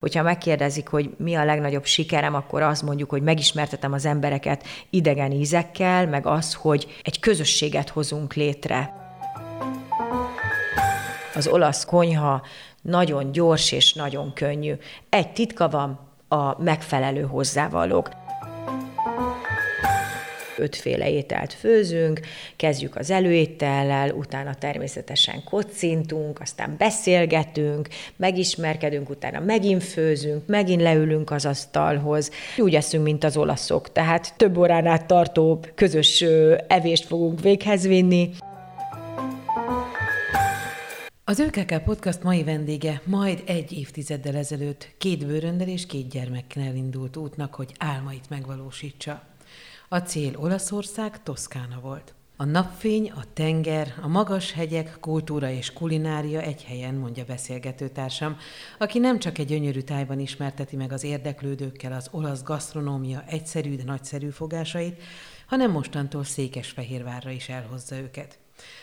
Hogyha megkérdezik, hogy mi a legnagyobb sikerem, akkor azt mondjuk, hogy megismertetem az embereket idegen ízekkel, meg az, hogy egy közösséget hozunk létre. Az olasz konyha nagyon gyors és nagyon könnyű. Egy titka van, a megfelelő hozzávalók ötféle ételt főzünk, kezdjük az előétellel, utána természetesen kocintunk, aztán beszélgetünk, megismerkedünk, utána megint főzünk, megint leülünk az asztalhoz. Úgy eszünk, mint az olaszok, tehát több órán át tartó közös evést fogunk véghez vinni. Az ÖKK Podcast mai vendége majd egy évtizeddel ezelőtt két bőröndel és két gyermekkel indult útnak, hogy álmait megvalósítsa. A cél Olaszország, Toszkána volt. A napfény, a tenger, a magas hegyek, kultúra és kulinária egy helyen, mondja beszélgetőtársam, aki nem csak egy gyönyörű tájban ismerteti meg az érdeklődőkkel az olasz gasztronómia egyszerű, de nagyszerű fogásait, hanem mostantól Székesfehérvárra is elhozza őket.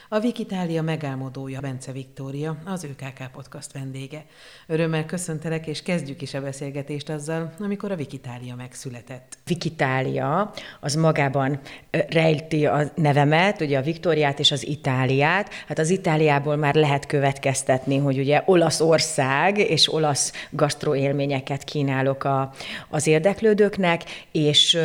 A Vikitália megálmodója Bence Viktória, az ÖKK Podcast vendége. Örömmel köszöntelek, és kezdjük is a beszélgetést azzal, amikor a Vikitália megszületett. Vikitália az magában rejti a nevemet, ugye a Viktóriát és az Itáliát. Hát az Itáliából már lehet következtetni, hogy ugye Olaszország és olasz gasztroélményeket kínálok a, az érdeklődőknek, és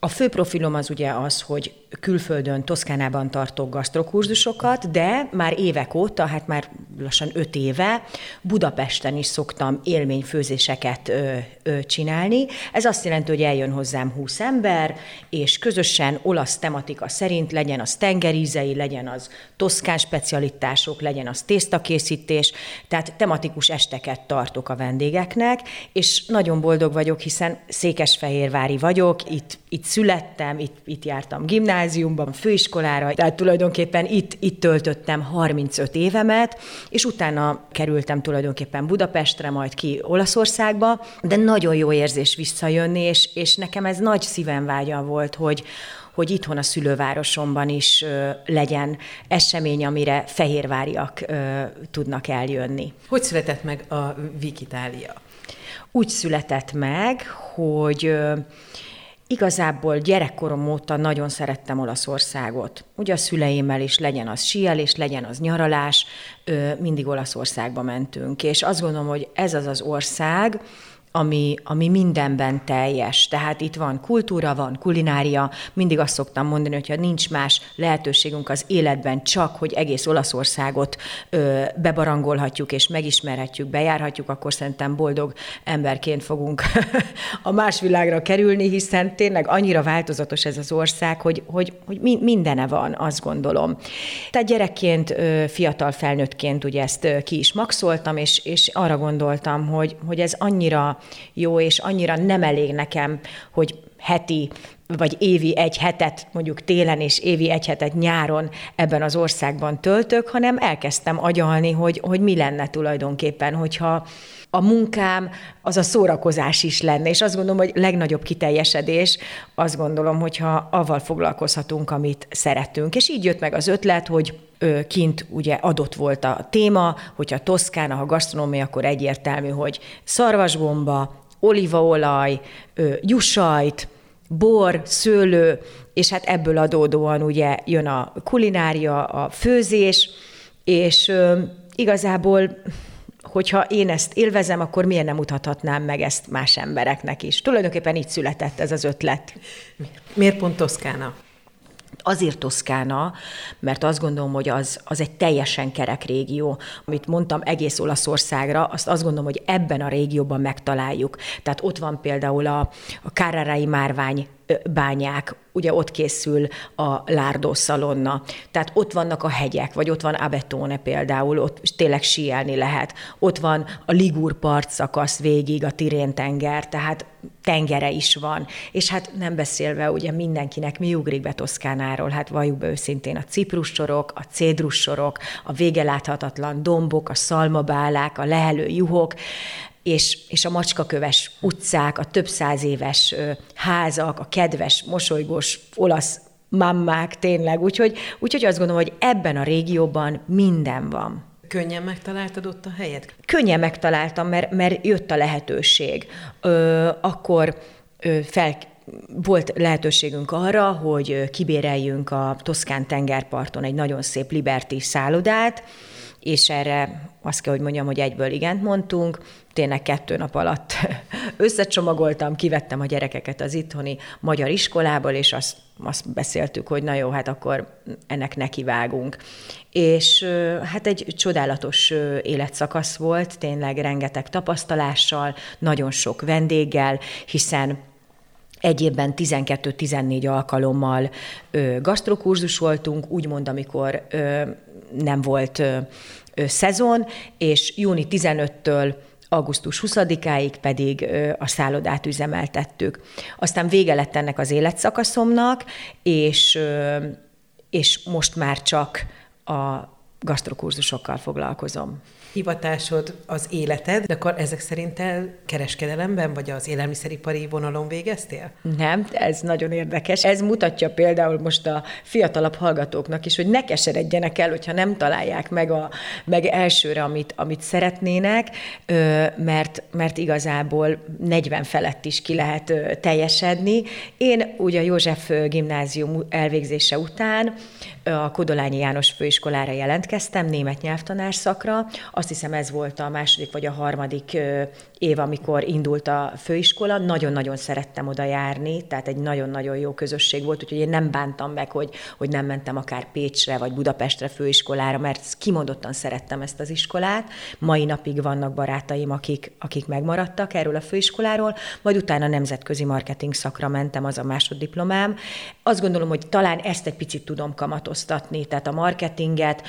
a fő profilom az ugye az, hogy külföldön, Toszkánában tartok gasztrokurzusokat, de már évek óta, hát már lassan öt éve Budapesten is szoktam élményfőzéseket ö, ö, csinálni. Ez azt jelenti, hogy eljön hozzám 20 ember, és közösen olasz tematika szerint legyen az tengerízei, legyen az toszkán specialitások, legyen az tésztakészítés, tehát tematikus esteket tartok a vendégeknek, és nagyon boldog vagyok, hiszen székesfehérvári vagyok, itt, itt születtem, itt, itt jártam gimnáziumban, gimnáziumban, főiskolára, tehát tulajdonképpen itt, itt töltöttem 35 évemet, és utána kerültem tulajdonképpen Budapestre, majd ki Olaszországba, de nagyon jó érzés visszajönni, és, és nekem ez nagy szívem vágya volt, hogy, hogy itthon a szülővárosomban is ö, legyen esemény, amire fehérváriak ö, tudnak eljönni. Hogy született meg a Vikitália? Úgy született meg, hogy ö, Igazából gyerekkorom óta nagyon szerettem Olaszországot. Ugye a szüleimmel is legyen az síelés, legyen az nyaralás, mindig Olaszországba mentünk. És azt gondolom, hogy ez az az ország, ami, ami mindenben teljes. Tehát itt van kultúra, van kulinária, mindig azt szoktam mondani, hogyha nincs más lehetőségünk az életben, csak hogy egész Olaszországot ö, bebarangolhatjuk és megismerhetjük, bejárhatjuk, akkor szerintem boldog emberként fogunk a más világra kerülni, hiszen tényleg annyira változatos ez az ország, hogy, hogy, hogy mindene van, azt gondolom. Tehát gyerekként, fiatal felnőttként ugye ezt ki is maxoltam, és, és arra gondoltam, hogy, hogy ez annyira jó, és annyira nem elég nekem, hogy heti vagy évi egy hetet, mondjuk télen és évi egy hetet nyáron ebben az országban töltök, hanem elkezdtem agyalni, hogy, hogy mi lenne tulajdonképpen, hogyha a munkám az a szórakozás is lenne, és azt gondolom, hogy legnagyobb kiteljesedés, azt gondolom, hogyha avval foglalkozhatunk, amit szeretünk. És így jött meg az ötlet, hogy kint ugye adott volt a téma, hogyha Toszkána, ha gasztronómia, akkor egyértelmű, hogy szarvasgomba, olívaolaj, jussajt, bor, szőlő, és hát ebből adódóan ugye jön a kulinária, a főzés, és igazából hogyha én ezt élvezem, akkor miért nem mutathatnám meg ezt más embereknek is. Tulajdonképpen így született ez az ötlet. Miért pont Toszkána? Azért Toszkána, mert azt gondolom, hogy az, az egy teljesen kerek régió. Amit mondtam egész Olaszországra, azt azt gondolom, hogy ebben a régióban megtaláljuk. Tehát ott van például a, a Carrarai márvány bányák, ugye ott készül a Lárdó szalonna. Tehát ott vannak a hegyek, vagy ott van Abetone például, ott tényleg síelni lehet. Ott van a Ligur part szakasz végig, a Tirén tenger, tehát tengere is van. És hát nem beszélve ugye mindenkinek mi ugrik be Toszkánáról, hát valljuk be őszintén a ciprussorok, a cédrussorok, a végeláthatatlan dombok, a szalmabálák, a lehelő juhok, és, és a macskaköves utcák, a több száz éves házak, a kedves, mosolygós olasz mammák tényleg. Úgyhogy, úgyhogy azt gondolom, hogy ebben a régióban minden van. Könnyen megtaláltad ott a helyet? Könnyen megtaláltam, mert, mert jött a lehetőség. Ö, akkor ö, fel volt lehetőségünk arra, hogy kibéreljünk a Toszkán tengerparton egy nagyon szép Liberty szállodát, és erre azt kell, hogy mondjam, hogy egyből igent mondtunk. Tényleg kettő nap alatt összecsomagoltam, kivettem a gyerekeket az itthoni magyar iskolából, és azt, azt beszéltük, hogy na jó, hát akkor ennek nekivágunk. És hát egy csodálatos életszakasz volt, tényleg rengeteg tapasztalással, nagyon sok vendéggel, hiszen egy évben 12-14 alkalommal ö, gasztrokurzus voltunk, úgymond, amikor ö, nem volt ö, ö, szezon, és júni 15-től augusztus 20-áig pedig ö, a szállodát üzemeltettük. Aztán vége lett ennek az életszakaszomnak, és, ö, és most már csak a gasztrokurzusokkal foglalkozom hivatásod az életed, de akkor ezek szerint el kereskedelemben, vagy az élelmiszeripari vonalon végeztél? Nem, ez nagyon érdekes. Ez mutatja például most a fiatalabb hallgatóknak is, hogy ne keseredjenek el, hogyha nem találják meg, a, meg elsőre, amit, amit szeretnének, mert, mert igazából 40 felett is ki lehet teljesedni. Én ugye a József gimnázium elvégzése után a Kodolányi János főiskolára jelentkeztem, német nyelvtanár szakra. Azt hiszem ez volt a második vagy a harmadik év, amikor indult a főiskola. Nagyon-nagyon szerettem oda járni, tehát egy nagyon-nagyon jó közösség volt, úgyhogy én nem bántam meg, hogy, hogy nem mentem akár Pécsre vagy Budapestre főiskolára, mert kimondottan szerettem ezt az iskolát. Mai napig vannak barátaim, akik, akik megmaradtak erről a főiskoláról, majd utána nemzetközi marketing szakra mentem, az a másoddiplomám. Azt gondolom, hogy talán ezt egy picit tudom kamatoztatni, tehát a marketinget,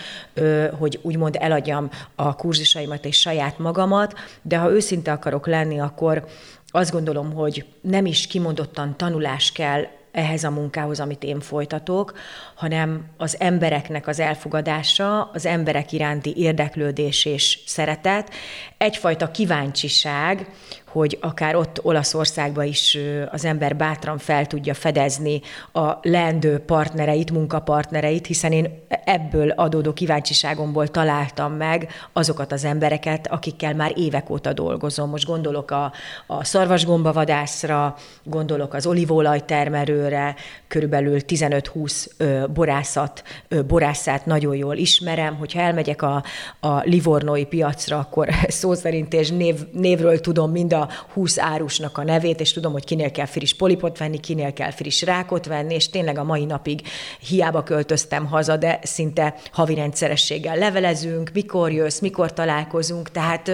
hogy úgymond eladjam a kurzusaimat és saját magamat, de ha őszinte akarok lenni, akkor azt gondolom, hogy nem is kimondottan tanulás kell ehhez a munkához, amit én folytatok, hanem az embereknek az elfogadása, az emberek iránti érdeklődés és szeretet, egyfajta kíváncsiság, hogy akár ott Olaszországban is az ember bátran fel tudja fedezni a leendő partnereit, munkapartnereit, hiszen én ebből adódó kíváncsiságomból találtam meg azokat az embereket, akikkel már évek óta dolgozom. Most gondolok a, a szarvasgombavadászra, gondolok az olívolajtermelőre, körülbelül 15-20 borászat, borászát nagyon jól ismerem. Hogyha elmegyek a, a livornói piacra, akkor szó szerint és név, névről tudom mind a 20 árusnak a nevét, és tudom, hogy kinél kell friss polipot venni, kinél kell friss rákot venni, és tényleg a mai napig hiába költöztem haza, de szinte havi rendszerességgel levelezünk, mikor jössz, mikor találkozunk, tehát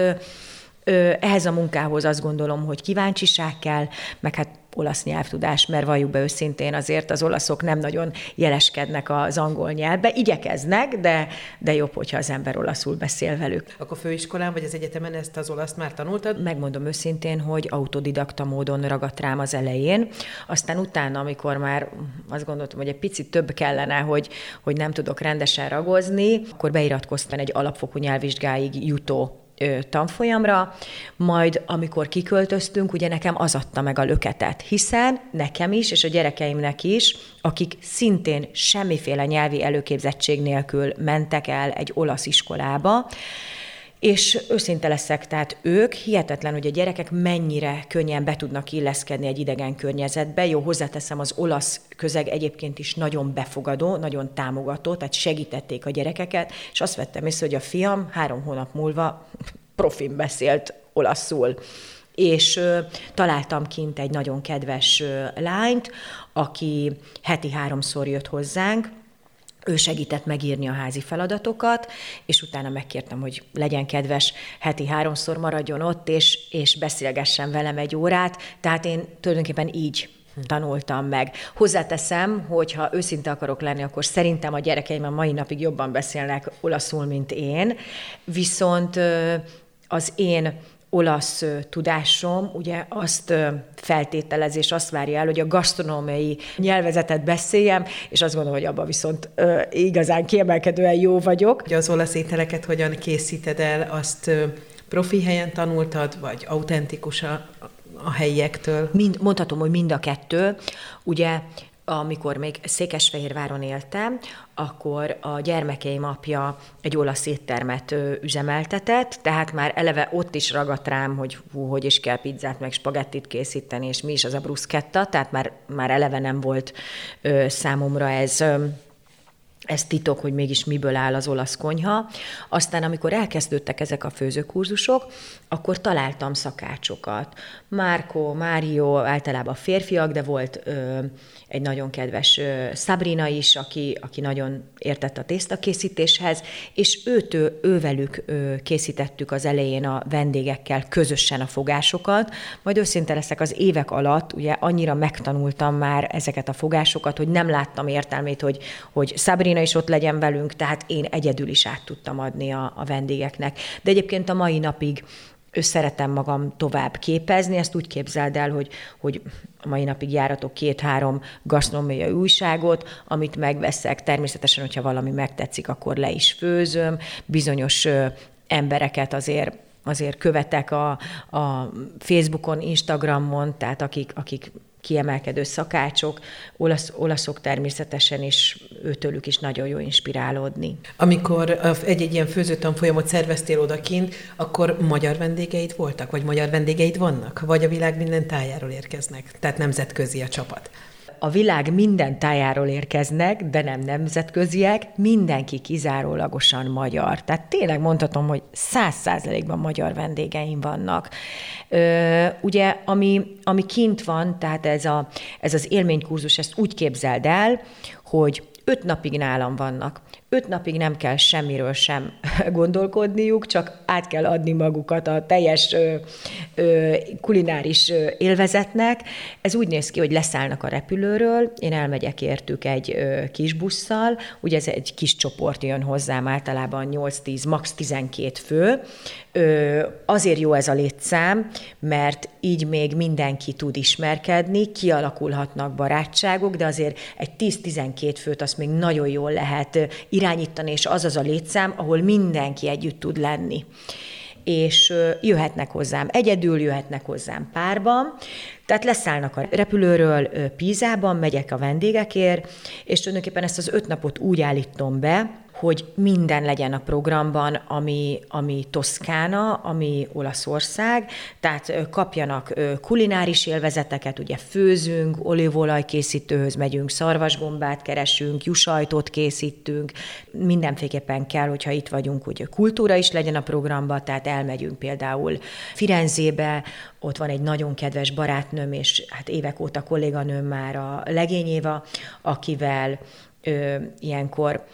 ehhez a munkához azt gondolom, hogy kíváncsiság kell, meg hát olasz nyelvtudás, mert valljuk be őszintén, azért az olaszok nem nagyon jeleskednek az angol nyelvbe, igyekeznek, de, de jobb, hogyha az ember olaszul beszél velük. Akkor főiskolán vagy az egyetemen ezt az olaszt már tanultad? Megmondom őszintén, hogy autodidakta módon ragadt rám az elején, aztán utána, amikor már azt gondoltam, hogy egy picit több kellene, hogy, hogy nem tudok rendesen ragozni, akkor beiratkoztam egy alapfokú nyelvvizsgáig jutó tanfolyamra, majd amikor kiköltöztünk, ugye nekem az adta meg a löketet, hiszen nekem is, és a gyerekeimnek is, akik szintén semmiféle nyelvi előképzettség nélkül mentek el egy olasz iskolába, és őszinte leszek, tehát ők hihetetlen, hogy a gyerekek mennyire könnyen be tudnak illeszkedni egy idegen környezetbe. Jó, hozzáteszem, az olasz közeg egyébként is nagyon befogadó, nagyon támogató, tehát segítették a gyerekeket, és azt vettem észre, hogy a fiam három hónap múlva profin beszélt olaszul és ö, találtam kint egy nagyon kedves ö, lányt, aki heti háromszor jött hozzánk, ő segített megírni a házi feladatokat, és utána megkértem, hogy legyen kedves, heti háromszor maradjon ott, és, és beszélgessen velem egy órát. Tehát én tulajdonképpen így tanultam meg. Hozzáteszem, hogy ha őszinte akarok lenni, akkor szerintem a gyerekeim a mai napig jobban beszélnek olaszul, mint én, viszont az én olasz tudásom ugye azt feltételez és azt várja el, hogy a gasztronómiai nyelvezetet beszéljem, és azt gondolom, hogy abban viszont igazán kiemelkedően jó vagyok. Ugye az olasz ételeket hogyan készíted el, azt profi helyen tanultad, vagy autentikus a, a helyiektől? Mind, mondhatom, hogy mind a kettő. Ugye amikor még Székesfehérváron éltem, akkor a gyermekeim apja egy olasz éttermet üzemeltetett, tehát már eleve ott is ragadt rám, hogy hú, hogy is kell pizzát meg spagettit készíteni, és mi is az a bruschetta, tehát már, már eleve nem volt ö, számomra ez ö, ez titok, hogy mégis miből áll az olasz konyha. Aztán, amikor elkezdődtek ezek a főzőkurzusok, akkor találtam szakácsokat. Márko, Mário, általában férfiak, de volt ö, egy nagyon kedves ö, Sabrina is, aki, aki nagyon értett a tésztakészítéshez, és őt, ő, ővelük ö, készítettük az elején a vendégekkel közösen a fogásokat. Majd őszinte leszek az évek alatt, ugye annyira megtanultam már ezeket a fogásokat, hogy nem láttam értelmét, hogy, hogy Sabrina is ott legyen velünk, tehát én egyedül is át tudtam adni a, a vendégeknek. De egyébként a mai napig szeretem magam tovább képezni, ezt úgy képzeld el, hogy, hogy a mai napig járatok két-három gasztronómiai újságot, amit megveszek. Természetesen, hogyha valami megtetszik, akkor le is főzöm. Bizonyos embereket azért azért követek a, a Facebookon, Instagramon, tehát akik, akik kiemelkedő szakácsok, olasz, olaszok természetesen, és őtőlük is nagyon jó inspirálódni. Amikor egy-egy ilyen főzőtanfolyamot szerveztél odakint, akkor magyar vendégeid voltak, vagy magyar vendégeid vannak? Vagy a világ minden tájáról érkeznek? Tehát nemzetközi a csapat? A világ minden tájáról érkeznek, de nem nemzetköziek, mindenki kizárólagosan magyar. Tehát tényleg mondhatom, hogy száz százalékban magyar vendégeim vannak. Ö, ugye, ami, ami kint van, tehát ez, a, ez az élménykurzus, ezt úgy képzeld el, hogy öt napig nálam vannak. Öt napig nem kell semmiről sem gondolkodniuk, csak át kell adni magukat a teljes ö, ö, kulináris élvezetnek. Ez úgy néz ki, hogy leszállnak a repülőről, én elmegyek értük egy ö, kis busszal, ugye ez egy kis csoport jön hozzám, általában 8-10, max. 12 fő. Ö, azért jó ez a létszám, mert így még mindenki tud ismerkedni, kialakulhatnak barátságok, de azért egy 10-12 főt azt még nagyon jól lehet irányítani, és az az a létszám, ahol mindenki együtt tud lenni. És jöhetnek hozzám egyedül, jöhetnek hozzám párban, tehát leszállnak a repülőről Pízában, megyek a vendégekért, és tulajdonképpen ezt az öt napot úgy állítom be, hogy minden legyen a programban, ami, ami Toszkána, ami Olaszország, tehát kapjanak kulináris élvezeteket, ugye főzünk, olívolaj készítőhöz megyünk, szarvasgombát keresünk, jusajtot készítünk, mindenféleképpen kell, hogyha itt vagyunk, hogy kultúra is legyen a programban, tehát elmegyünk például Firenzébe, ott van egy nagyon kedves barátnőm, és hát évek óta kolléganőm már a legényéva, akivel ö, ilyenkor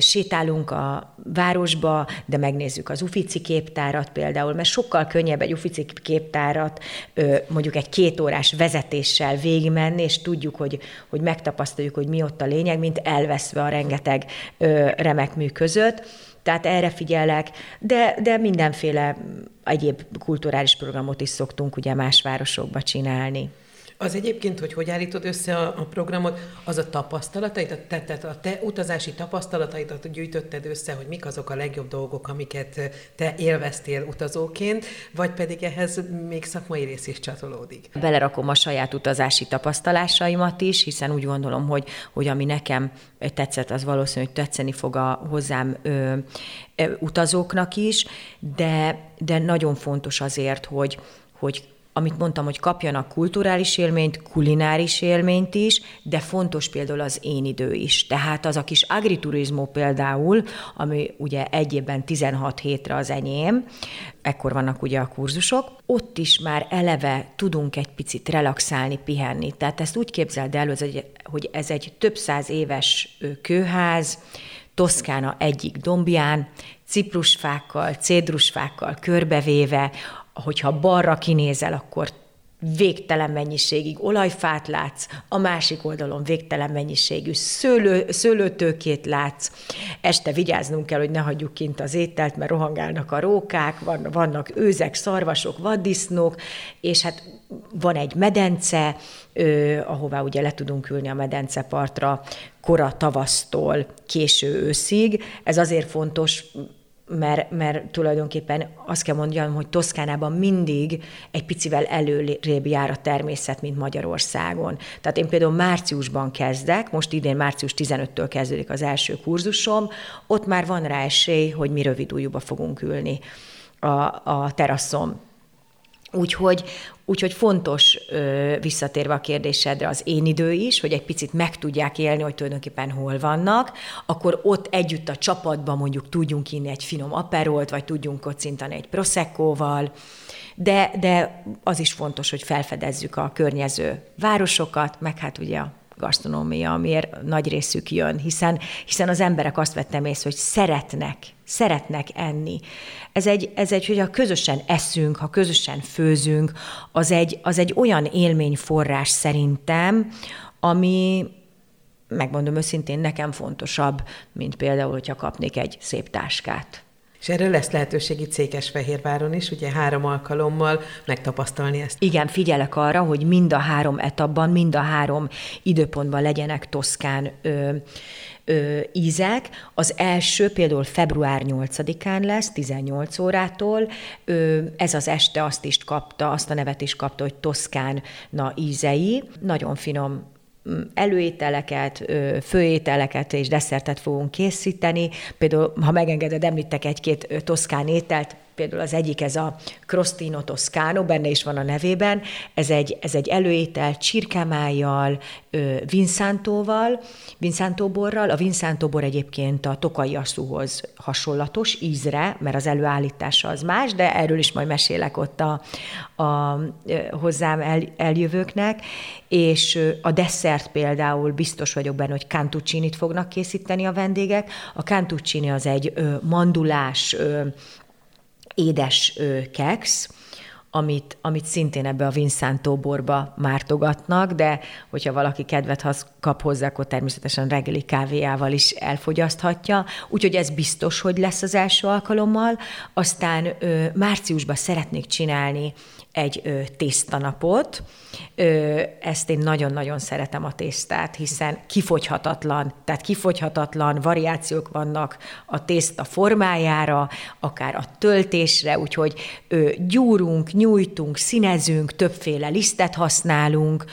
sétálunk a városba, de megnézzük az Ufici képtárat például, mert sokkal könnyebb egy Ufici képtárat mondjuk egy kétórás vezetéssel végigmenni, és tudjuk, hogy, hogy megtapasztaljuk, hogy mi ott a lényeg, mint elveszve a rengeteg remek mű között. Tehát erre figyelek, de, de mindenféle egyéb kulturális programot is szoktunk ugye más városokba csinálni. Az egyébként, hogy hogy állítod össze a, a programot, az a tapasztalataid, a te, te, a te utazási tapasztalataidat gyűjtötted össze, hogy mik azok a legjobb dolgok, amiket te élveztél utazóként, vagy pedig ehhez még szakmai rész is csatolódik? Belerakom a saját utazási tapasztalásaimat is, hiszen úgy gondolom, hogy, hogy ami nekem tetszett, az valószínű, hogy tetszeni fog a hozzám ö, utazóknak is, de, de nagyon fontos azért, hogy, hogy amit mondtam, hogy kapjanak kulturális élményt, kulináris élményt is, de fontos például az én idő is. Tehát az a kis agriturizmó például, ami ugye egy évben 16 hétre az enyém, ekkor vannak ugye a kurzusok, ott is már eleve tudunk egy picit relaxálni, pihenni. Tehát ezt úgy képzeld el, hogy ez egy több száz éves kőház, Toszkána egyik dombján, ciprusfákkal, cédrusfákkal körbevéve, hogyha balra kinézel, akkor végtelen mennyiségig olajfát látsz, a másik oldalon végtelen mennyiségű szőlő, szőlőtőkét látsz. Este vigyáznunk kell, hogy ne hagyjuk kint az ételt, mert rohangálnak a rókák, van, vannak őzek, szarvasok, vaddisznók, és hát van egy medence, ö, ahová ugye le tudunk ülni a medencepartra kora tavasztól késő őszig. Ez azért fontos, mert, mert tulajdonképpen azt kell mondjam, hogy Toszkánában mindig egy picivel előrébb jár a természet, mint Magyarországon. Tehát én például márciusban kezdek, most idén március 15-től kezdődik az első kurzusom, ott már van rá esély, hogy mi rövid ujjúba fogunk ülni a, a teraszom. Úgyhogy, úgyhogy fontos visszatérve a kérdésedre az én idő is, hogy egy picit meg tudják élni, hogy tulajdonképpen hol vannak, akkor ott együtt a csapatban mondjuk tudjunk inni egy finom aperolt, vagy tudjunk kocintani egy proseccóval, de, de az is fontos, hogy felfedezzük a környező városokat, meg hát ugye a gasztronómia, amiért nagy részük jön, hiszen, hiszen az emberek azt vettem észre, hogy szeretnek, szeretnek enni. Ez egy, ez egy, hogy ha közösen eszünk, ha közösen főzünk, az egy, az egy olyan élményforrás szerintem, ami, megmondom őszintén, nekem fontosabb, mint például, hogyha kapnék egy szép táskát. És erről lesz lehetőség itt Székesfehérváron is, ugye három alkalommal megtapasztalni ezt. Igen, figyelek arra, hogy mind a három etapban, mind a három időpontban legyenek toszkán ö, ö, ízek. Az első például február 8-án lesz, 18 órától. Ö, ez az este azt is kapta, azt a nevet is kapta, hogy Toszkán na ízei. Nagyon finom előételeket, főételeket és desszertet fogunk készíteni. Például, ha megengeded, említek egy-két toszkán ételt, például az egyik ez a Crostino Toscano, benne is van a nevében, ez egy, ez egy előétel csirkemájjal, vinszántóval, vinszántóborral. A vinszántóbor egyébként a tokai asszúhoz hasonlatos ízre, mert az előállítása az más, de erről is majd mesélek ott a, a hozzám el, eljövőknek, és a desszert például biztos vagyok benne, hogy cantuccinit fognak készíteni a vendégek. A cantuccini az egy mandulás, édes keksz, amit, amit szintén ebbe a Vinszántó borba mártogatnak, de hogyha valaki kedvet kap hozzá, akkor természetesen reggeli kávéjával is elfogyaszthatja. Úgyhogy ez biztos, hogy lesz az első alkalommal. Aztán ö, márciusban szeretnék csinálni egy ö, tésztanapot. Ö, ezt én nagyon-nagyon szeretem a tésztát, hiszen kifogyhatatlan, tehát kifogyhatatlan variációk vannak a tészta formájára, akár a töltésre, úgyhogy ö, gyúrunk, nyújtunk, színezünk, többféle lisztet használunk,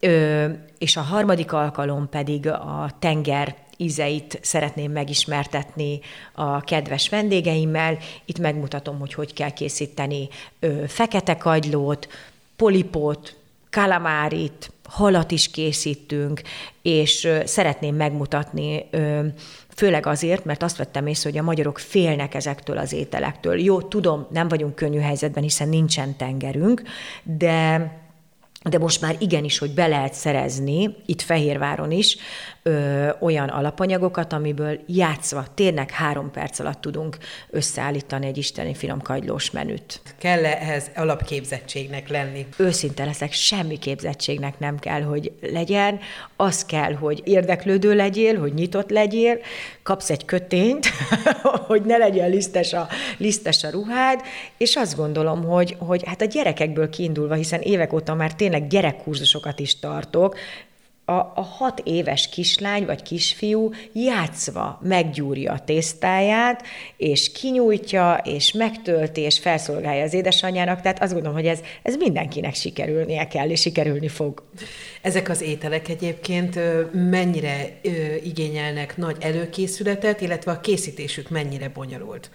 ö, és a harmadik alkalom pedig a tenger ízeit szeretném megismertetni a kedves vendégeimmel. Itt megmutatom, hogy hogy kell készíteni fekete kagylót, polipót, kalamárit, halat is készítünk, és szeretném megmutatni Főleg azért, mert azt vettem észre, hogy a magyarok félnek ezektől az ételektől. Jó, tudom, nem vagyunk könnyű helyzetben, hiszen nincsen tengerünk, de de most már igenis, hogy be lehet szerezni, itt Fehérváron is, ö, olyan alapanyagokat, amiből játszva tényleg három perc alatt tudunk összeállítani egy isteni finom kagylós menüt. Kell -e ehhez alapképzettségnek lenni? Őszinte leszek, semmi képzettségnek nem kell, hogy legyen. Az kell, hogy érdeklődő legyél, hogy nyitott legyél, kapsz egy kötényt, hogy ne legyen lisztes a, lisztes a ruhád, és azt gondolom, hogy, hogy hát a gyerekekből kiindulva, hiszen évek óta már tényleg gyerekkurzusokat is tartok, a, a hat éves kislány vagy kisfiú játszva meggyúrja a tésztáját, és kinyújtja, és megtölti, és felszolgálja az édesanyjának, tehát azt gondolom, hogy ez, ez mindenkinek sikerülnie kell, és sikerülni fog. Ezek az ételek egyébként mennyire igényelnek nagy előkészületet, illetve a készítésük mennyire bonyolult?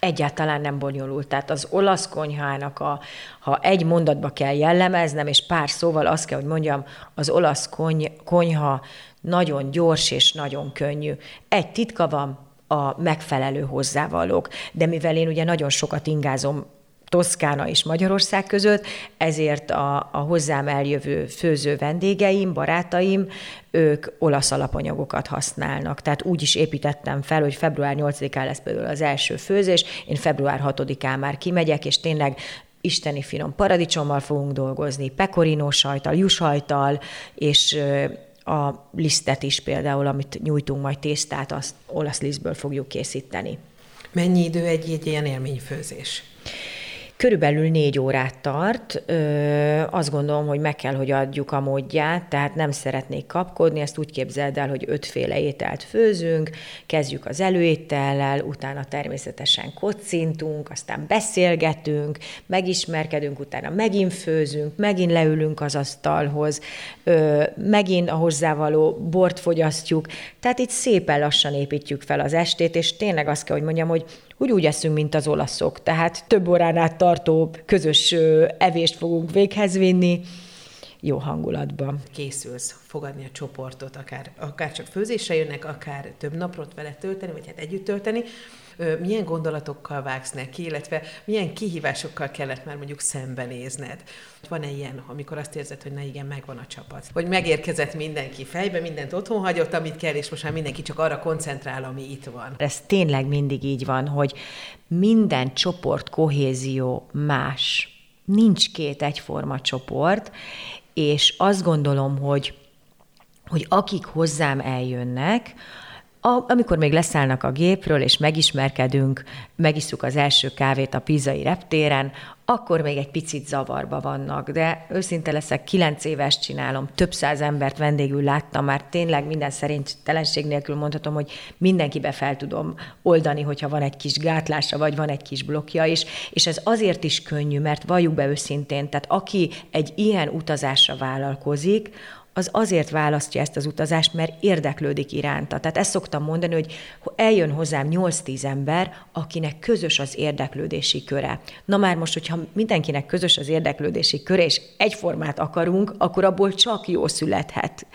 Egyáltalán nem bonyolult. Tehát az olasz konyhának, a, ha egy mondatba kell jellemeznem, és pár szóval azt kell, hogy mondjam, az olasz kony, konyha nagyon gyors és nagyon könnyű. Egy titka van, a megfelelő hozzávalók. De mivel én ugye nagyon sokat ingázom Toszkána és Magyarország között, ezért a, a hozzám eljövő főző vendégeim, barátaim, ők olasz alapanyagokat használnak. Tehát úgy is építettem fel, hogy február 8-án lesz például az első főzés, én február 6-án már kimegyek, és tényleg isteni finom paradicsommal fogunk dolgozni, pecorino sajtal, jushajtal, és a lisztet is például, amit nyújtunk majd tésztát, azt olasz lisztből fogjuk készíteni. Mennyi idő egy, egy ilyen élményfőzés? Körülbelül négy órát tart. Ö, azt gondolom, hogy meg kell, hogy adjuk a módját, tehát nem szeretnék kapkodni, ezt úgy képzeld el, hogy ötféle ételt főzünk, kezdjük az előétellel, utána természetesen kocintunk, aztán beszélgetünk, megismerkedünk, utána megint főzünk, megint leülünk az asztalhoz, ö, megint a hozzávaló bort fogyasztjuk, tehát itt szépen lassan építjük fel az estét, és tényleg azt kell, hogy mondjam, hogy úgy úgy eszünk, mint az olaszok, tehát több órán át tartó közös evést fogunk véghez vinni, jó hangulatban. Készülsz fogadni a csoportot, akár, akár csak főzésre jönnek, akár több napot vele tölteni, vagy hát együtt tölteni. Milyen gondolatokkal vágsz neki, illetve milyen kihívásokkal kellett már mondjuk szembenézned? Van-e ilyen, amikor azt érzed, hogy na igen, megvan a csapat? Hogy megérkezett mindenki fejbe, mindent otthon hagyott, amit kell, és most már mindenki csak arra koncentrál, ami itt van. Ez tényleg mindig így van, hogy minden csoport kohézió más. Nincs két egyforma csoport, és azt gondolom, hogy, hogy akik hozzám eljönnek, a, amikor még leszállnak a gépről, és megismerkedünk, megisszuk az első kávét a pizai reptéren, akkor még egy picit zavarba vannak, de őszinte leszek, kilenc éves csinálom, több száz embert vendégül láttam, már. Tényleg minden szerint telenség nélkül mondhatom, hogy mindenkibe fel tudom oldani, hogyha van egy kis gátlása, vagy van egy kis blokja is, és ez azért is könnyű, mert valljuk be őszintén, tehát aki egy ilyen utazásra vállalkozik, az azért választja ezt az utazást, mert érdeklődik iránta. Tehát ezt szoktam mondani, hogy eljön hozzám 8-10 ember, akinek közös az érdeklődési köre. Na már most, hogyha mindenkinek közös az érdeklődési köre, és egyformát akarunk, akkor abból csak jó születhet.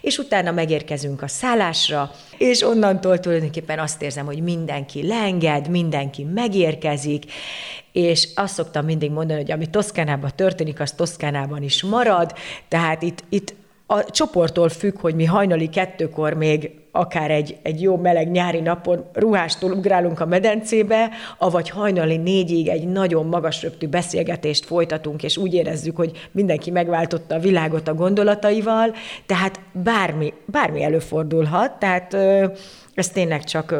És utána megérkezünk a szállásra, és onnantól tulajdonképpen azt érzem, hogy mindenki leenged, mindenki megérkezik, és azt szoktam mindig mondani, hogy ami Toszkánában történik, az Toszkánában is marad, tehát itt, itt a csoporttól függ, hogy mi hajnali kettőkor még akár egy, egy jó meleg nyári napon ruhástól ugrálunk a medencébe, avagy hajnali négyig egy nagyon magas röptű beszélgetést folytatunk, és úgy érezzük, hogy mindenki megváltotta a világot a gondolataival, tehát bármi, bármi előfordulhat, tehát ez tényleg csak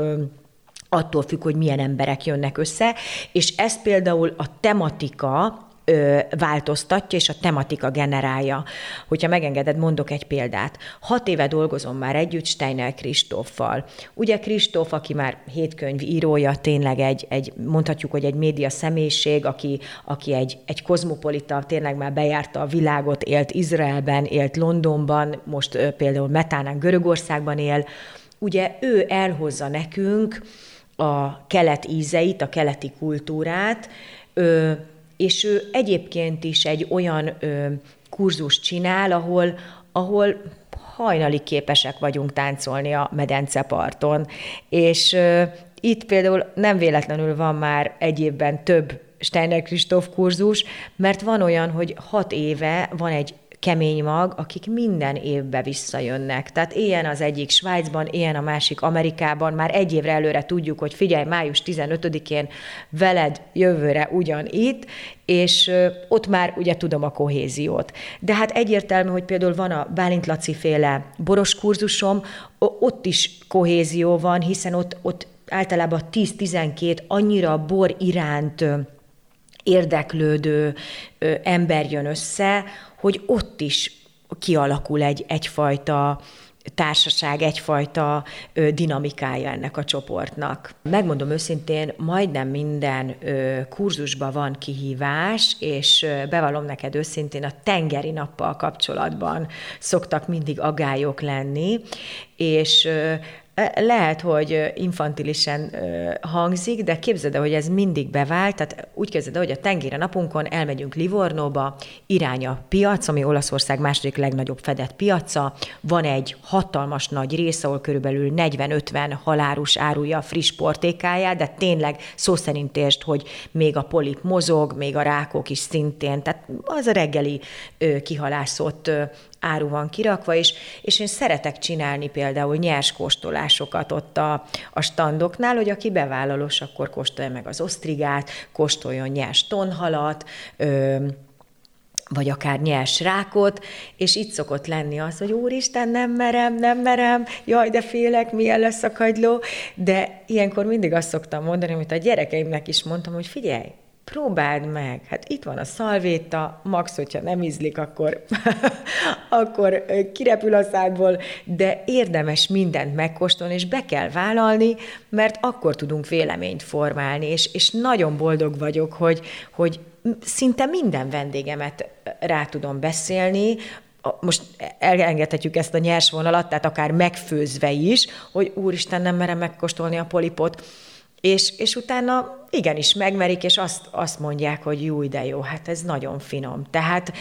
attól függ, hogy milyen emberek jönnek össze, és ez például a tematika, ö, változtatja, és a tematika generálja. Hogyha megengeded, mondok egy példát. Hat éve dolgozom már együtt Steiner Kristóffal. Ugye Kristóf, aki már hétkönyv írója, tényleg egy, egy mondhatjuk, hogy egy média személyiség, aki, aki egy, egy kozmopolita, tényleg már bejárta a világot, élt Izraelben, élt Londonban, most ö, például Metánán Görögországban él. Ugye ő elhozza nekünk a kelet ízeit, a keleti kultúrát, ö, és ő egyébként is egy olyan ö, kurzus csinál, ahol, ahol hajnali képesek vagyunk táncolni a medenceparton. És ö, itt például nem véletlenül van már egy évben több Steiner Kristóf kurzus, mert van olyan, hogy hat éve van egy kemény mag, akik minden évbe visszajönnek. Tehát ilyen az egyik Svájcban, ilyen a másik Amerikában, már egy évre előre tudjuk, hogy figyelj, május 15-én veled jövőre ugyan itt, és ott már ugye tudom a kohéziót. De hát egyértelmű, hogy például van a Bálint Laci féle boros kurzusom, ott is kohézió van, hiszen ott, ott általában 10-12 annyira bor iránt érdeklődő ember jön össze, hogy ott is kialakul egy, egyfajta társaság, egyfajta dinamikája ennek a csoportnak. Megmondom őszintén, majdnem minden ö, kurzusban van kihívás, és ö, bevallom neked őszintén, a tengeri nappal kapcsolatban szoktak mindig agályok lenni, és lehet, hogy infantilisen hangzik, de képzeld el, hogy ez mindig bevált, tehát úgy képzeld el, hogy a tengére napunkon elmegyünk Livornóba, irány a piac, ami Olaszország második legnagyobb fedett piaca, van egy hatalmas nagy rész, ahol körülbelül 40-50 halárus árulja a friss portékáját, de tényleg szó szerint értsd, hogy még a polip mozog, még a rákok is szintén, tehát az a reggeli kihalászott áru van kirakva, és, és én szeretek csinálni például nyers kóstolásokat ott a, a standoknál, hogy aki bevállalós, akkor kóstolja meg az osztrigát, kóstoljon nyers tonhalat, ö, vagy akár nyers rákot, és itt szokott lenni az, hogy úristen, nem merem, nem merem, jaj, de félek, milyen lesz a kagyló, de ilyenkor mindig azt szoktam mondani, amit a gyerekeimnek is mondtam, hogy figyelj, próbáld meg. Hát itt van a szalvéta, max, hogyha nem ízlik, akkor, akkor kirepül a szádból, de érdemes mindent megkóstolni, és be kell vállalni, mert akkor tudunk véleményt formálni, és, és nagyon boldog vagyok, hogy, hogy szinte minden vendégemet rá tudom beszélni, most elengedhetjük ezt a nyers vonalat, tehát akár megfőzve is, hogy úristen, nem merem megkóstolni a polipot, és, és utána igenis megmerik, és azt, azt mondják, hogy jó, de jó, hát ez nagyon finom. Tehát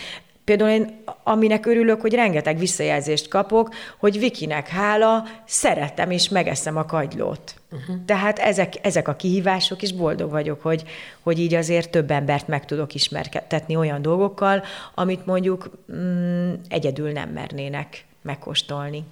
Például én, aminek örülök, hogy rengeteg visszajelzést kapok, hogy Vikinek hála, szeretem és megeszem a kagylót. Uh-huh. Tehát ezek, ezek a kihívások, és boldog vagyok, hogy, hogy így azért több embert meg tudok ismertetni olyan dolgokkal, amit mondjuk mm, egyedül nem mernének megkóstolni.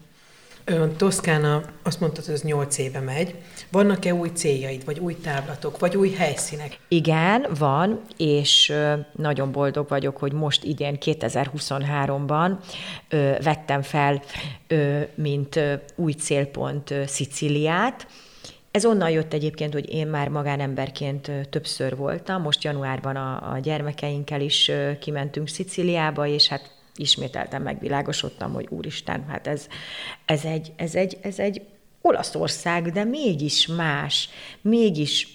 Toszkána, azt mondtad, hogy ez nyolc éve megy. Vannak-e új céljaid, vagy új távlatok, vagy új helyszínek? Igen, van, és nagyon boldog vagyok, hogy most idén 2023-ban vettem fel, mint új célpont Sziciliát, ez onnan jött egyébként, hogy én már magánemberként többször voltam. Most januárban a, a gyermekeinkkel is kimentünk Sziciliába, és hát ismételten megvilágosodtam, hogy úristen, hát ez, ez, egy, ez, egy, ez egy Olaszország, de mégis más, mégis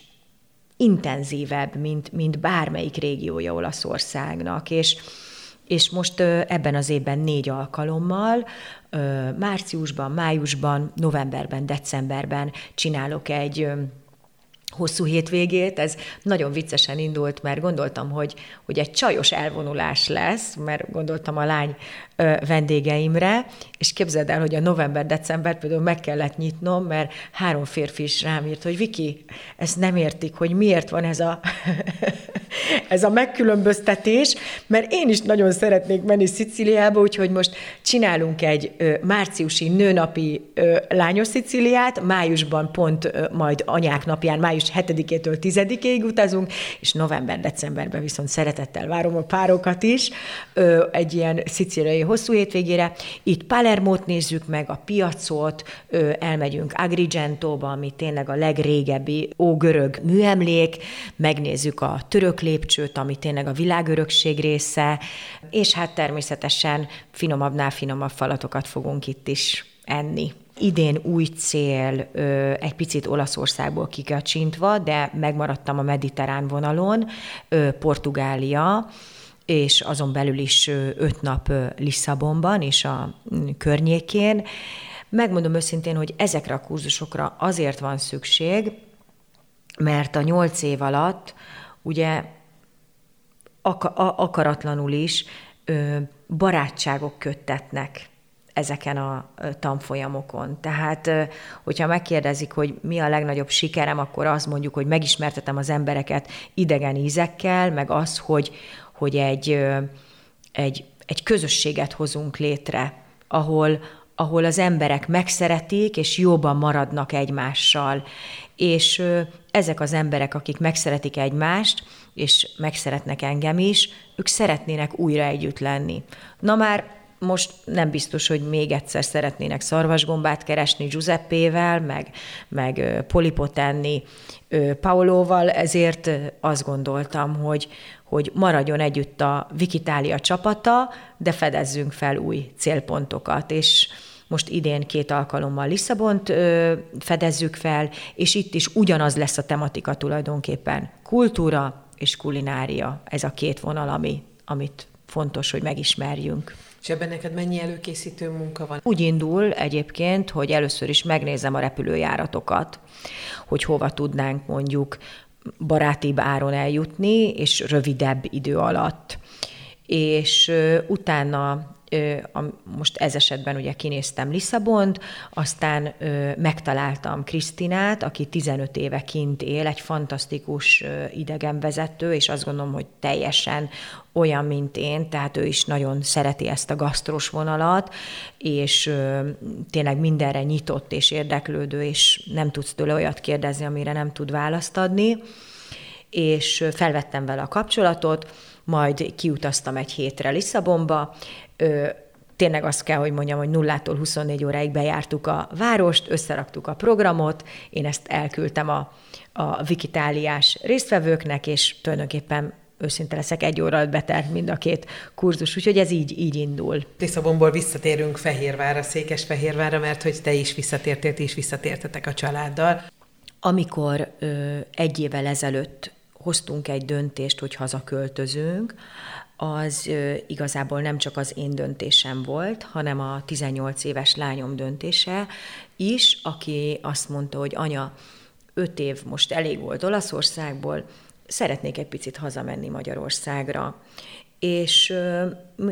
intenzívebb, mint, mint bármelyik régiója Olaszországnak, és, és most ebben az évben négy alkalommal, márciusban, májusban, novemberben, decemberben csinálok egy hosszú hétvégét. Ez nagyon viccesen indult, mert gondoltam, hogy, hogy egy csajos elvonulás lesz, mert gondoltam a lány vendégeimre, és képzeld el, hogy a november-december például meg kellett nyitnom, mert három férfi is rám írt, hogy Viki, ezt nem értik, hogy miért van ez a, ez a megkülönböztetés, mert én is nagyon szeretnék menni Sziciliába, úgyhogy most csinálunk egy márciusi nőnapi lányos Sziciliát, májusban pont majd anyák napján, május 7-től 10-ig utazunk, és november-decemberben viszont szeretettel várom a párokat is, egy ilyen szicíliai hosszú hétvégére. Itt Palermót nézzük meg, a piacot, elmegyünk Agrigentóba, ami tényleg a legrégebbi ógörög műemlék, megnézzük a török lépcsőt, ami tényleg a világörökség része, és hát természetesen finomabbnál finomabb falatokat fogunk itt is enni. Idén új cél, egy picit Olaszországból kikacsintva, de megmaradtam a mediterrán vonalon, Portugália, és azon belül is öt nap Lisszabonban és a környékén. Megmondom őszintén, hogy ezekre a kurzusokra azért van szükség, mert a nyolc év alatt ugye akaratlanul is barátságok köttetnek ezeken a tanfolyamokon. Tehát, hogyha megkérdezik, hogy mi a legnagyobb sikerem, akkor azt mondjuk, hogy megismertetem az embereket idegen ízekkel, meg az, hogy, hogy egy, egy, egy közösséget hozunk létre, ahol, ahol az emberek megszeretik, és jobban maradnak egymással. És ezek az emberek, akik megszeretik egymást, és megszeretnek engem is, ők szeretnének újra együtt lenni. Na már most nem biztos, hogy még egyszer szeretnének szarvasgombát keresni Giuseppével, meg, meg polipot enni Paolóval, ezért azt gondoltam, hogy, hogy maradjon együtt a Vikitália csapata, de fedezzünk fel új célpontokat, és most idén két alkalommal Lisszabont ö, fedezzük fel, és itt is ugyanaz lesz a tematika tulajdonképpen. Kultúra és kulinária, ez a két vonal, ami, amit fontos, hogy megismerjünk. És ebben neked mennyi előkészítő munka van? Úgy indul egyébként, hogy először is megnézem a repülőjáratokat, hogy hova tudnánk mondjuk barátibb áron eljutni, és rövidebb idő alatt. És utána most ez esetben ugye kinéztem Lisszabont, aztán megtaláltam Krisztinát, aki 15 éve kint él, egy fantasztikus idegenvezető, és azt gondolom, hogy teljesen olyan, mint én, tehát ő is nagyon szereti ezt a gasztros vonalat, és tényleg mindenre nyitott és érdeklődő, és nem tudsz tőle olyat kérdezni, amire nem tud választ adni, és felvettem vele a kapcsolatot, majd kiutaztam egy hétre Lisszabonba, tényleg azt kell, hogy mondjam, hogy nullától 24 óráig bejártuk a várost, összeraktuk a programot, én ezt elküldtem a, a Vikitáliás résztvevőknek, és tulajdonképpen őszinte leszek, egy óra alatt betelt mind a két kurzus, úgyhogy ez így, így indul. Lisszabonból visszatérünk Fehérvárra, Székesfehérvárra, mert hogy te is visszatértél, ti is visszatértetek a családdal. Amikor ö, egy évvel ezelőtt hoztunk egy döntést, hogy hazaköltözünk, az igazából nem csak az én döntésem volt, hanem a 18 éves lányom döntése is, aki azt mondta, hogy anya, öt év most elég volt Olaszországból, szeretnék egy picit hazamenni Magyarországra. És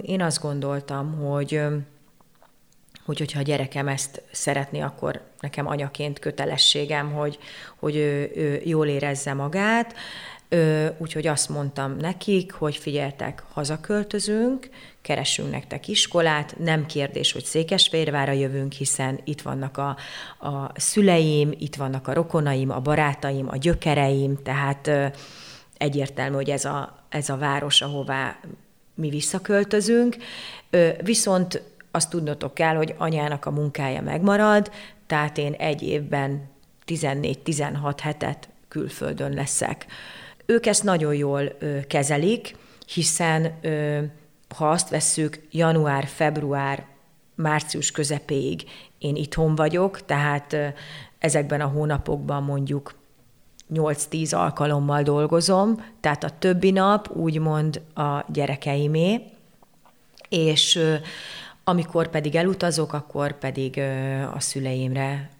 én azt gondoltam, hogy hogy hogyha a gyerekem ezt szeretné, akkor nekem anyaként kötelességem, hogy, hogy ő, ő jól érezze magát. Úgyhogy azt mondtam nekik, hogy figyeltek, hazaköltözünk, keresünk nektek iskolát, nem kérdés, hogy Székesfehérvára jövünk, hiszen itt vannak a, a szüleim, itt vannak a rokonaim, a barátaim, a gyökereim, tehát egyértelmű, hogy ez a, ez a város, ahová mi visszaköltözünk. Viszont azt tudnotok kell, hogy anyának a munkája megmarad, tehát én egy évben 14-16 hetet külföldön leszek. Ők ezt nagyon jól kezelik, hiszen ha azt vesszük, január, február, március közepéig én itthon vagyok, tehát ezekben a hónapokban mondjuk 8-10 alkalommal dolgozom, tehát a többi nap úgymond a gyerekeimé, és amikor pedig elutazok, akkor pedig a szüleimre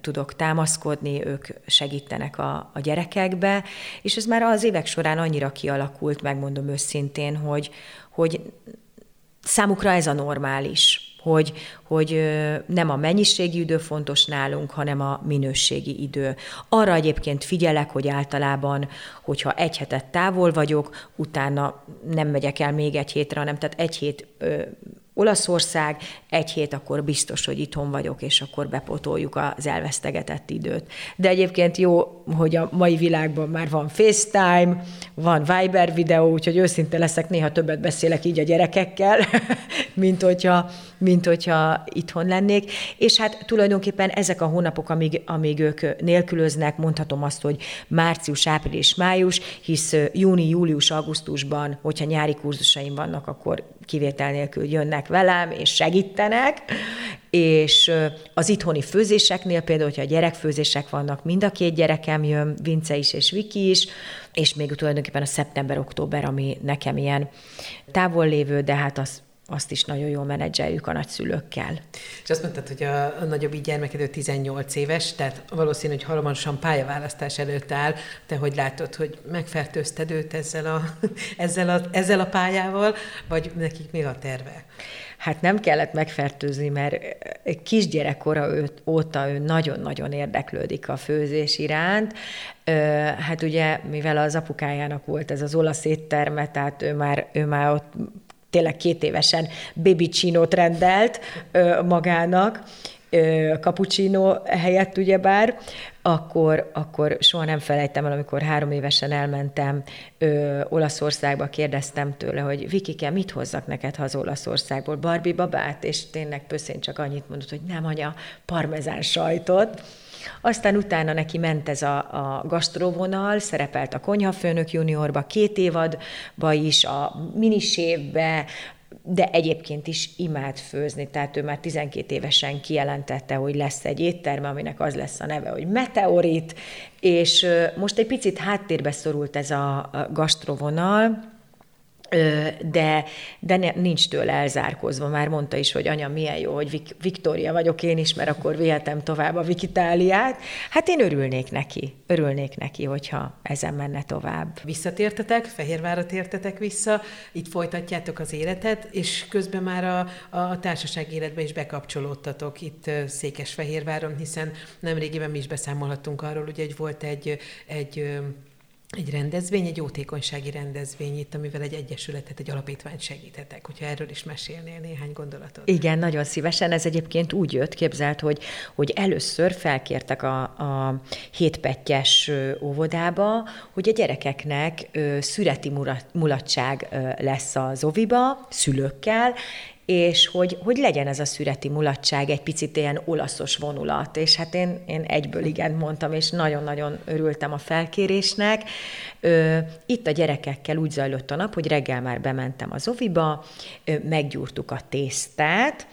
tudok támaszkodni, ők segítenek a, a gyerekekbe, és ez már az évek során annyira kialakult, megmondom őszintén, hogy, hogy számukra ez a normális, hogy, hogy nem a mennyiségi idő fontos nálunk, hanem a minőségi idő. Arra egyébként figyelek, hogy általában, hogyha egy hetet távol vagyok, utána nem megyek el még egy hétre, hanem tehát egy hét Olaszország, egy hét akkor biztos, hogy itthon vagyok, és akkor bepotoljuk az elvesztegetett időt. De egyébként jó, hogy a mai világban már van FaceTime, van Viber videó, úgyhogy őszinte leszek, néha többet beszélek így a gyerekekkel, mint hogyha, mint hogyha itthon lennék. És hát tulajdonképpen ezek a hónapok, amíg, amíg ők nélkülöznek, mondhatom azt, hogy március, április, május, hisz júni, július, augusztusban, hogyha nyári kurzusaim vannak, akkor kivétel nélkül jönnek velem, és segítenek, és az itthoni főzéseknél például, hogyha gyerekfőzések vannak, mind a két gyerekem jön, Vince is és Viki is, és még tulajdonképpen a szeptember-október, ami nekem ilyen távol lévő, de hát az azt is nagyon jól menedzseljük a nagyszülőkkel. És azt mondtad, hogy a, a nagyobb gyermeked 18 éves, tehát valószínű, hogy hamarosan pályaválasztás előtt áll. Te hogy látod, hogy megfertőzted őt ezzel a, ezzel a, ezzel a pályával, vagy nekik mi a terve? Hát nem kellett megfertőzni, mert kisgyerekkora óta ő nagyon-nagyon érdeklődik a főzés iránt. Hát ugye, mivel az apukájának volt ez az olasz étterme, tehát ő már, ő már ott tényleg két évesen baby csinót rendelt ö, magának, cappuccino helyett ugyebár, akkor, akkor soha nem felejtem el, amikor három évesen elmentem ö, Olaszországba, kérdeztem tőle, hogy Vikike, mit hozzak neked haza Olaszországból? Barbie babát? És tényleg pöszén csak annyit mondott, hogy nem anya, parmezán sajtot. Aztán utána neki ment ez a, a gastrovonal, szerepelt a Konyhafőnök juniorba, két évadba is, a minisévbe, de egyébként is imád főzni, tehát ő már 12 évesen kijelentette, hogy lesz egy étterme, aminek az lesz a neve, hogy Meteorit, és most egy picit háttérbe szorult ez a gastrovonal, de, de nincs tőle elzárkozva. Már mondta is, hogy anya, milyen jó, hogy Vik- Viktória vagyok én is, mert akkor vihetem tovább a Vikitáliát. Hát én örülnék neki, örülnék neki, hogyha ezen menne tovább. Visszatértetek, Fehérvárra tértetek vissza, itt folytatjátok az életet, és közben már a, a társaság életbe is bekapcsolódtatok itt Székesfehérváron, hiszen nemrégiben mi is beszámolhattunk arról, ugye, hogy volt egy, egy egy rendezvény, egy jótékonysági rendezvény itt, amivel egy egyesületet, egy alapítványt segíthetek, hogyha erről is mesélnél néhány gondolatot. Igen, nagyon szívesen. Ez egyébként úgy jött, képzelt, hogy, hogy először felkértek a, a hétpettyes óvodába, hogy a gyerekeknek születi mulatság lesz az oviba, szülőkkel, és hogy, hogy legyen ez a szüreti mulatság egy picit ilyen olaszos vonulat, és hát én, én egyből igen mondtam, és nagyon-nagyon örültem a felkérésnek. Itt a gyerekekkel úgy zajlott a nap, hogy reggel már bementem az oviba, meggyúrtuk a tésztát,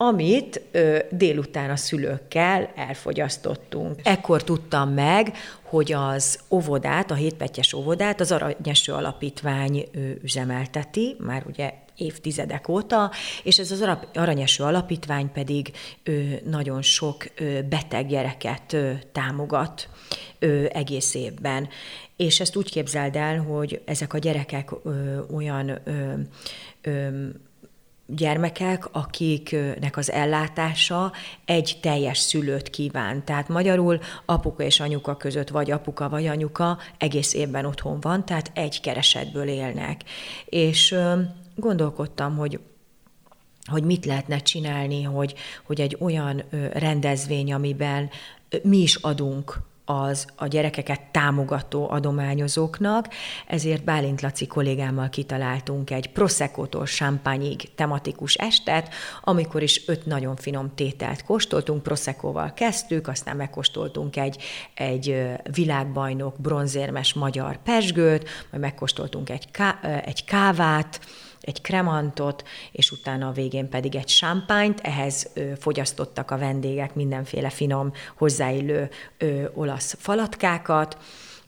amit ö, délután a szülőkkel elfogyasztottunk. Ekkor tudtam meg, hogy az óvodát, a hétpetyes óvodát az Aranyeső Alapítvány ö, üzemelteti, már ugye évtizedek óta, és ez az Aranyeső Alapítvány pedig nagyon sok beteg gyereket támogat egész évben. És ezt úgy képzeld el, hogy ezek a gyerekek olyan gyermekek, akiknek az ellátása egy teljes szülőt kíván. Tehát magyarul apuka és anyuka között vagy apuka vagy anyuka egész évben otthon van, tehát egy keresetből élnek. És gondolkodtam, hogy hogy mit lehetne csinálni, hogy, hogy egy olyan rendezvény, amiben mi is adunk az a gyerekeket támogató adományozóknak, ezért Bálint Laci kollégámmal kitaláltunk egy Prosecco-tól champagne tematikus estet, amikor is öt nagyon finom tételt kóstoltunk, Prosecco-val kezdtük, aztán megkóstoltunk egy, egy világbajnok bronzérmes magyar pesgőt, majd megkóstoltunk egy, ká, egy kávát, egy kremantot, és utána a végén pedig egy sámpányt, ehhez fogyasztottak a vendégek mindenféle finom, hozzáillő olasz falatkákat,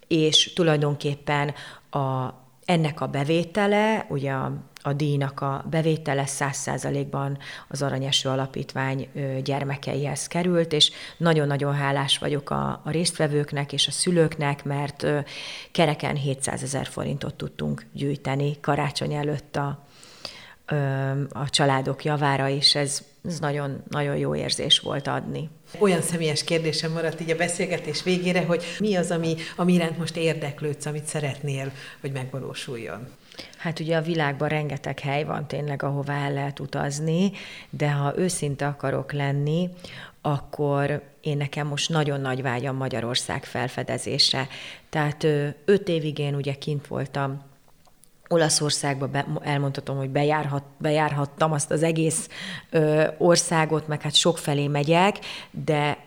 és tulajdonképpen a, ennek a bevétele, ugye a, a díjnak a bevétele száz százalékban az Aranyeső Alapítvány gyermekeihez került, és nagyon-nagyon hálás vagyok a, a résztvevőknek és a szülőknek, mert kereken 700 ezer forintot tudtunk gyűjteni karácsony előtt a, a családok javára, és ez, ez nagyon, nagyon jó érzés volt adni. Olyan személyes kérdésem maradt így a beszélgetés végére, hogy mi az, ami, ami iránt most érdeklődsz, amit szeretnél, hogy megvalósuljon? Hát ugye a világban rengeteg hely van tényleg, ahová el lehet utazni, de ha őszinte akarok lenni, akkor én nekem most nagyon nagy vágyam Magyarország felfedezése. Tehát öt évig én ugye kint voltam Olaszországba be, elmondhatom, hogy bejárhat, bejárhattam azt az egész ö, országot, meg hát sokfelé megyek, de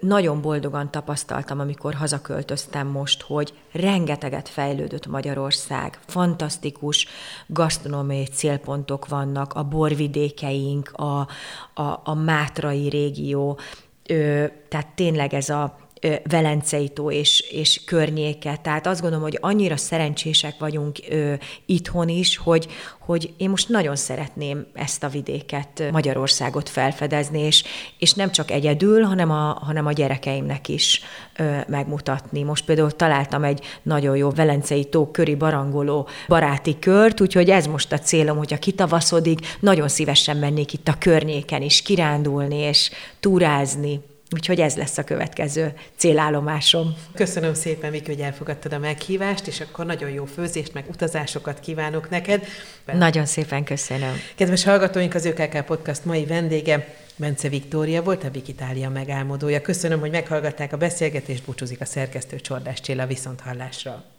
nagyon boldogan tapasztaltam, amikor hazaköltöztem most, hogy rengeteget fejlődött Magyarország, fantasztikus gasztronómiai célpontok vannak, a borvidékeink, a, a, a Mátrai régió, ö, tehát tényleg ez a Velencei tó és, és környéke. Tehát azt gondolom, hogy annyira szerencsések vagyunk ö, itthon is, hogy, hogy én most nagyon szeretném ezt a vidéket, Magyarországot felfedezni, és, és nem csak egyedül, hanem a, hanem a gyerekeimnek is ö, megmutatni. Most például találtam egy nagyon jó Velencei tó köri barangoló baráti kört, úgyhogy ez most a célom, hogyha kitavaszodik, nagyon szívesen mennék itt a környéken is kirándulni és túrázni. Úgyhogy ez lesz a következő célállomásom. Köszönöm szépen, Viki, hogy elfogadtad a meghívást, és akkor nagyon jó főzést, meg utazásokat kívánok neked. Nagyon szépen köszönöm. Kedves hallgatóink, az ÖKK Podcast mai vendége Bence Viktória volt, a Vikitália megálmodója. Köszönöm, hogy meghallgatták a beszélgetést, búcsúzik a szerkesztő Csordás Csilla viszont hallásra.